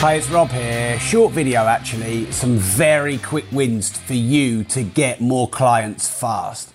Hi, it's Rob here. Short video actually, some very quick wins for you to get more clients fast.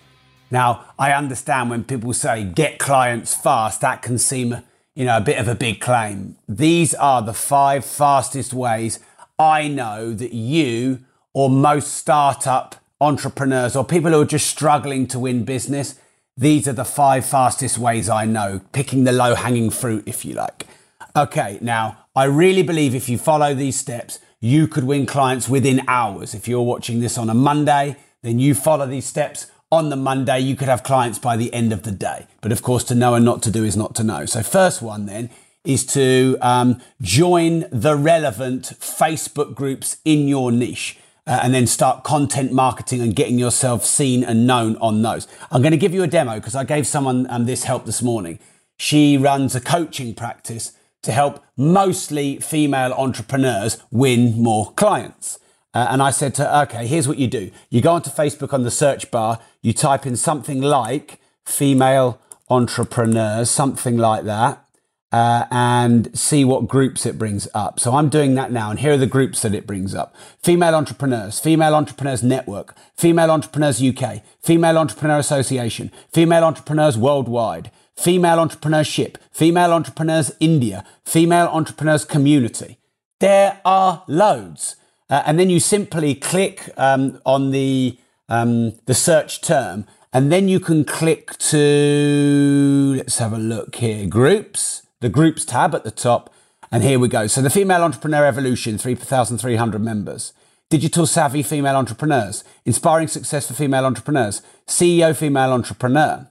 Now, I understand when people say get clients fast, that can seem, you know, a bit of a big claim. These are the five fastest ways I know that you or most startup entrepreneurs or people who are just struggling to win business, these are the five fastest ways I know, picking the low hanging fruit, if you like. Okay, now I really believe if you follow these steps, you could win clients within hours. If you're watching this on a Monday, then you follow these steps on the Monday, you could have clients by the end of the day. But of course, to know and not to do is not to know. So, first one then is to um, join the relevant Facebook groups in your niche. Uh, and then start content marketing and getting yourself seen and known on those. I'm going to give you a demo because I gave someone um, this help this morning. She runs a coaching practice to help mostly female entrepreneurs win more clients. Uh, and I said to her, okay, here's what you do. You go onto Facebook on the search bar, you type in something like female entrepreneurs, something like that, uh, and see what groups it brings up. So I'm doing that now, and here are the groups that it brings up Female Entrepreneurs, Female Entrepreneurs Network, Female Entrepreneurs UK, Female Entrepreneur Association, Female Entrepreneurs Worldwide, female entrepreneurship, female entrepreneurs India, female entrepreneurs community. There are loads. Uh, and then you simply click um, on the, um, the search term, and then you can click to, let's have a look here, groups, the groups tab at the top. And here we go. So the Female Entrepreneur Evolution, 3,300 members. Digital Savvy Female Entrepreneurs, Inspiring Success for Female Entrepreneurs, CEO Female Entrepreneur,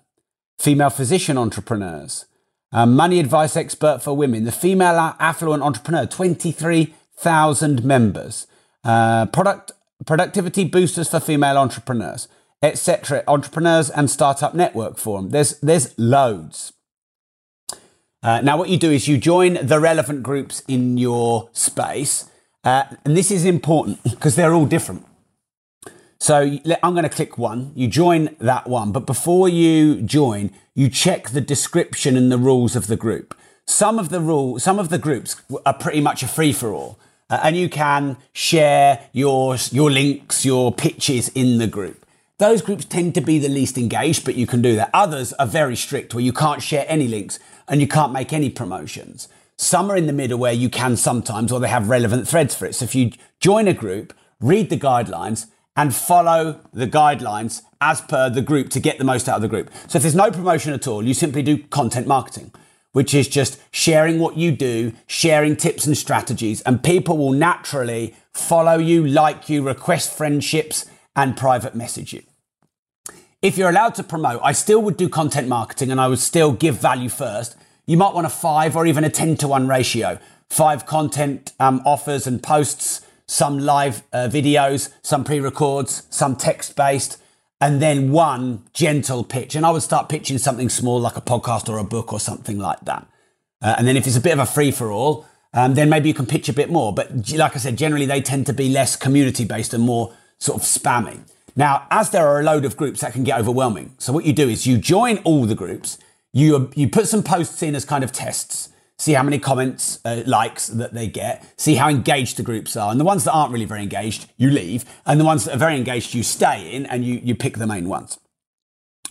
female physician entrepreneurs, money advice expert for women, the female affluent entrepreneur, 23,000 members, uh, product productivity boosters for female entrepreneurs, etc. Entrepreneurs and startup network forum. There's there's loads. Uh, now, what you do is you join the relevant groups in your space, uh, and this is important because they're all different. So I'm going to click one. You join that one. But before you join, you check the description and the rules of the group. Some of the rule, some of the groups are pretty much a free for all. Uh, and you can share your, your links, your pitches in the group. Those groups tend to be the least engaged, but you can do that. Others are very strict where you can't share any links and you can't make any promotions. Some are in the middle where you can sometimes, or they have relevant threads for it. So if you join a group, read the guidelines, and follow the guidelines as per the group to get the most out of the group. So if there's no promotion at all, you simply do content marketing, which is just sharing what you do, sharing tips and strategies, and people will naturally follow you, like you, request friendships, and private message you. If you're allowed to promote, I still would do content marketing and I would still give value first. You might want a five or even a 10 to one ratio. Five content um, offers and posts some live uh, videos, some pre records, some text based, and then one gentle pitch. And I would start pitching something small like a podcast or a book or something like that. Uh, and then if it's a bit of a free for all, um, then maybe you can pitch a bit more. But like I said, generally they tend to be less community based and more sort of spammy. Now, as there are a load of groups that can get overwhelming. So what you do is you join all the groups, you, you put some posts in as kind of tests see how many comments, uh, likes that they get, see how engaged the groups are. And the ones that aren't really very engaged, you leave. And the ones that are very engaged, you stay in and you, you pick the main ones.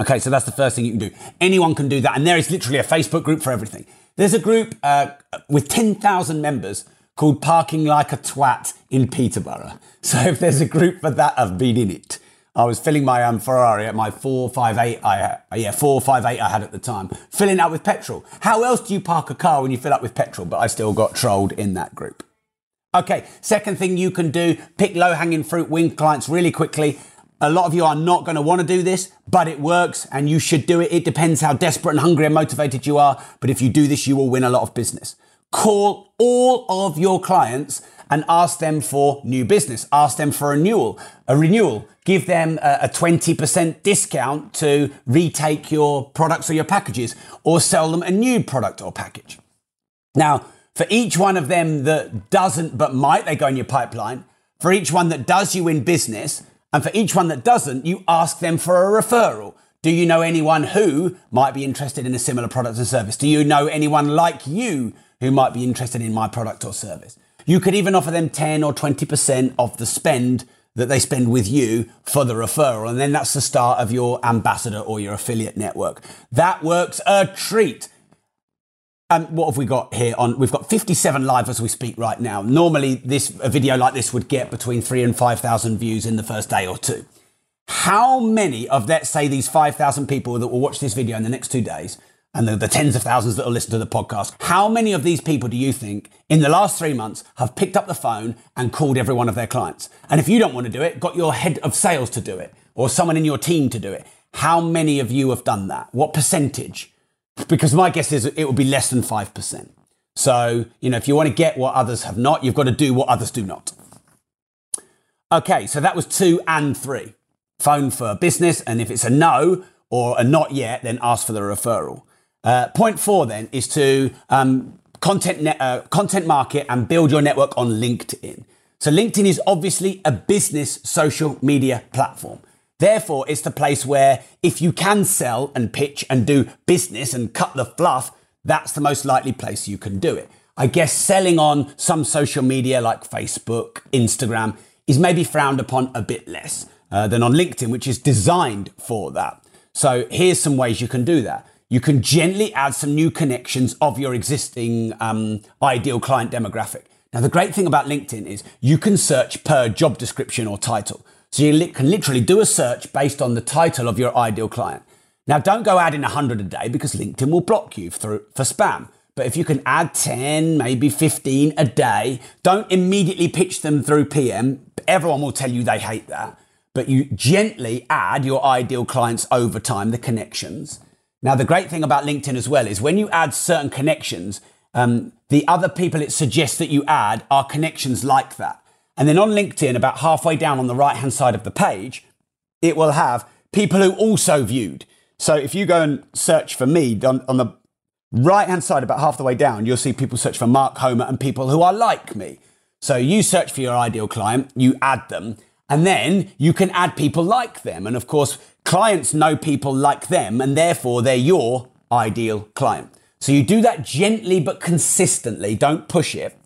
Okay, so that's the first thing you can do. Anyone can do that. And there is literally a Facebook group for everything. There's a group uh, with 10,000 members called Parking Like a Twat in Peterborough. So if there's a group for that, I've been in it. I was filling my um, Ferrari at my 458, I, uh, yeah, 458 I had at the time, filling up with petrol. How else do you park a car when you fill up with petrol? But I still got trolled in that group. Okay, second thing you can do, pick low hanging fruit, win clients really quickly. A lot of you are not going to want to do this, but it works and you should do it. It depends how desperate and hungry and motivated you are. But if you do this, you will win a lot of business. Call all of your clients and ask them for new business, ask them for a renewal, a renewal, give them a, a 20% discount to retake your products or your packages or sell them a new product or package. Now, for each one of them that doesn't but might, they go in your pipeline. For each one that does you in business, and for each one that doesn't, you ask them for a referral. Do you know anyone who might be interested in a similar product or service? Do you know anyone like you who might be interested in my product or service? You could even offer them 10 or 20% of the spend that they spend with you for the referral. And then that's the start of your ambassador or your affiliate network. That works a treat. And what have we got here on? We've got 57 live as we speak right now. Normally, this a video like this would get between three and 5,000 views in the first day or two. How many of, let's say, these 5,000 people that will watch this video in the next two days, and the, the, tens of thousands that will listen to the podcast, how many of these people do you think in the last three months have picked up the phone and called every one of their clients? And if you don't want to do it, got your head of sales to do it, or someone in your team to do it. How many of you have done that? What percentage? Because my guess is it will be less than 5%. So, you know, if you want to get what others have not, you've got to do what others do not. Okay, so that was two and three. Phone for business, and if it's a no or a not yet, then ask for the referral. Uh, point four then is to um, content uh, content market and build your network on LinkedIn. So LinkedIn is obviously a business social media platform. Therefore, it's the place where if you can sell and pitch and do business and cut the fluff, that's the most likely place you can do it. I guess selling on some social media like Facebook, Instagram is maybe frowned upon a bit less uh, than on LinkedIn, which is designed for that. So here's some ways you can do that. You can gently add some new connections of your existing um, ideal client demographic. Now, the great thing about LinkedIn is you can search per job description or title. So you li- can literally do a search based on the title of your ideal client. Now, don't go adding 100 a day because LinkedIn will block you for, for spam. But if you can add 10, maybe 15 a day, don't immediately pitch them through PM. Everyone will tell you they hate that. But you gently add your ideal clients over time, the connections. Now, the great thing about LinkedIn as well is when you add certain connections, um, the other people it suggests that you add are connections like that. And then on LinkedIn, about halfway down on the right hand side of the page, it will have people who also viewed. So if you go and search for me on, on the right hand side, about half the way down, you'll see people search for Mark Homer and people who are like me. So you search for your ideal client, you add them, and then you can add people like them. And of course, clients know people like them, and therefore they're your ideal client. So you do that gently but consistently, don't push it.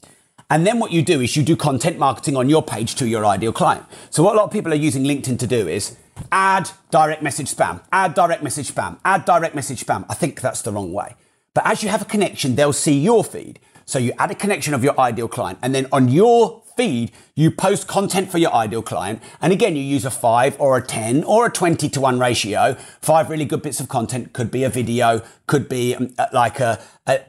And then what you do is you do content marketing on your page to your ideal client. So what a lot of people are using LinkedIn to do is add direct message spam, add direct message spam, add direct message spam. I think that's the wrong way. But as you have a connection, they'll see your feed. So you add a connection of your ideal client and then on your feed, you post content for your ideal client. And again, you use a five or a 10 or a 20 to one ratio. Five really good bits of content could be a video, could be um, uh, like a, a,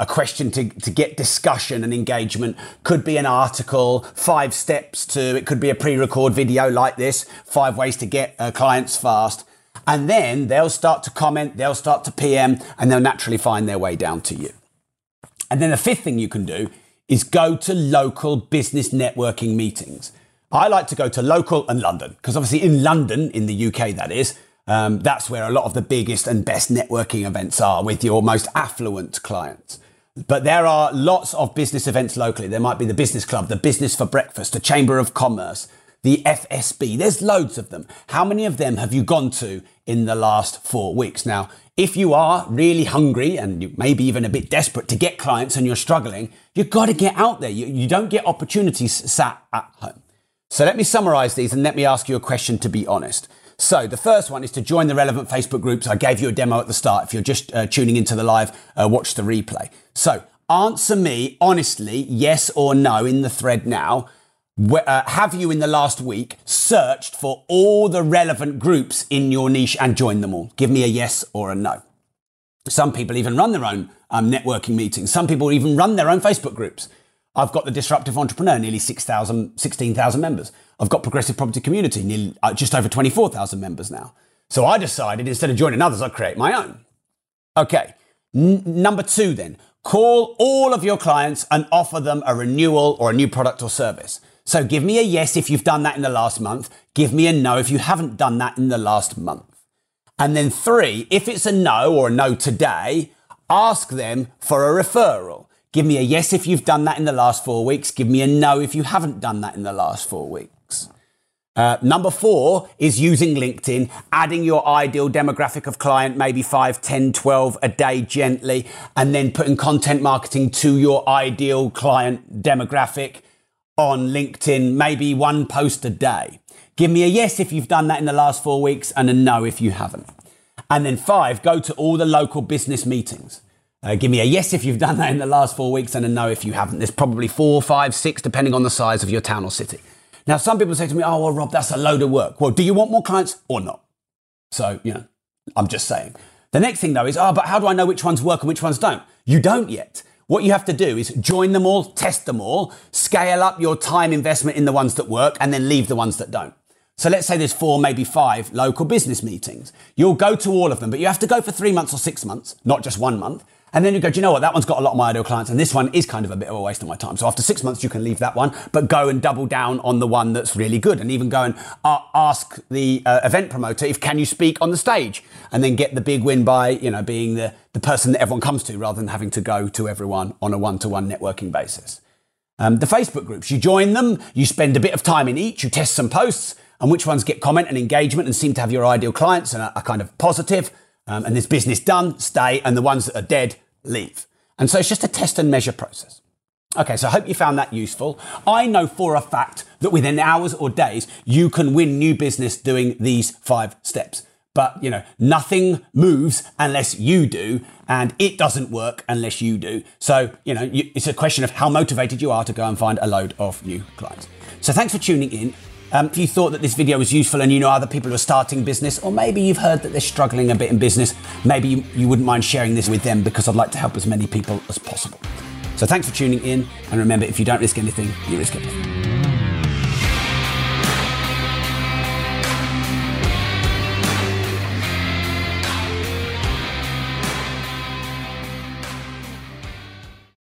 a, question to, to get discussion and engagement, could be an article, five steps to, it could be a pre-record video like this, five ways to get uh, clients fast. And then they'll start to comment, they'll start to PM, and they'll naturally find their way down to you. And then the fifth thing you can do is go to local business networking meetings. I like to go to local and London because obviously in London, in the UK, that is, um, that's where a lot of the biggest and best networking events are with your most affluent clients. But there are lots of business events locally. There might be the business club, the business for breakfast, the chamber of commerce, the FSB. There's loads of them. How many of them have you gone to in the last four weeks? Now, if you are really hungry and maybe even a bit desperate to get clients and you're struggling, you've got to get out there. You, you don't get opportunities sat at home. So let me summarize these and let me ask you a question to be honest. So the first one is to join the relevant Facebook groups. I gave you a demo at the start. If you're just uh, tuning into the live, uh, watch the replay. So answer me honestly, yes or no in the thread now uh, have you in the last week searched for all the relevant groups in your niche and joined them all? Give me a yes or a no. Some people even run their own um, networking meetings. Some people even run their own Facebook groups. I've got the Disruptive Entrepreneur, nearly 6,000, 16,000 members. I've got Progressive Property Community, nearly, uh, just over 24,000 members now. So I decided instead of joining others, I'd create my own. Okay. N- number two, then, Call all of your clients and offer them a renewal or a new product or service. So give me a yes if you've done that in the last month. Give me a no if you haven't done that in the last month. And then three, if it's a no or a no today, ask them for a referral. Give me a yes if you've done that in the last four weeks. Give me a no if you haven't done that in the last four weeks. Uh, number four is using LinkedIn, adding your ideal demographic of client, maybe 5, 10, 12 a day gently, and then putting content marketing to your ideal client demographic on LinkedIn, maybe one post a day. Give me a yes if you've done that in the last four weeks and a no if you haven't. And then five, go to all the local business meetings. Uh, give me a yes if you've done that in the last four weeks and a no if you haven't. There's probably four, five, six, depending on the size of your town or city. Now, some people say to me, oh, well, Rob, that's a load of work. Well, do you want more clients or not? So, you know, I'm just saying. The next thing though is, oh, but how do I know which ones work and which ones don't? You don't yet. What you have to do is join them all, test them all, scale up your time investment in the ones that work, and then leave the ones that don't. So let's say there's four, maybe five local business meetings. You'll go to all of them, but you have to go for three months or six months, not just one month. And then you go, do you know what? That one's got a lot of my ideal clients, and this one is kind of a bit of a waste of my time. So after six months, you can leave that one, but go and double down on the one that's really good, and even go and uh, ask the uh, event promoter if can you speak on the stage, and then get the big win by you know being the the person that everyone comes to, rather than having to go to everyone on a one to one networking basis. Um, the Facebook groups, you join them, you spend a bit of time in each, you test some posts, and which ones get comment and engagement and seem to have your ideal clients and are, are kind of positive um, and there's business done, stay, and the ones that are dead, leave. And so it's just a test and measure process. Okay, so I hope you found that useful. I know for a fact that within hours or days, you can win new business doing these five steps. But, you know, nothing moves unless you do, and it doesn't work unless you do. So, you know, you, it's a question of how motivated you are to go and find a load of new clients. So thanks for tuning in. Um, if you thought that this video was useful and you know other people who are starting business, or maybe you've heard that they're struggling a bit in business, maybe you, you wouldn't mind sharing this with them because I'd like to help as many people as possible. So thanks for tuning in, and remember, if you don't risk anything, you risk everything.